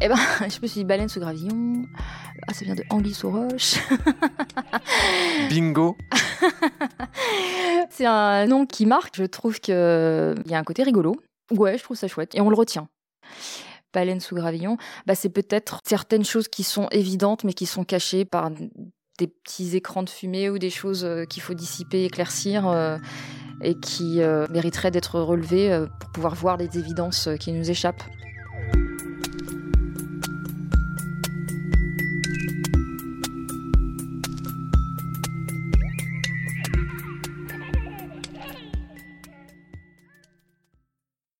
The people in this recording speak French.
Eh ben, je me suis dit baleine sous gravillon. Ah, ça vient de anguille sous roche. Bingo. c'est un nom qui marque. Je trouve qu'il euh, y a un côté rigolo. Ouais, je trouve ça chouette. Et on le retient. Baleine sous gravillon, bah, c'est peut-être certaines choses qui sont évidentes mais qui sont cachées par des petits écrans de fumée ou des choses euh, qu'il faut dissiper, éclaircir euh, et qui mériteraient d'être relevées pour pouvoir voir les évidences qui nous échappent.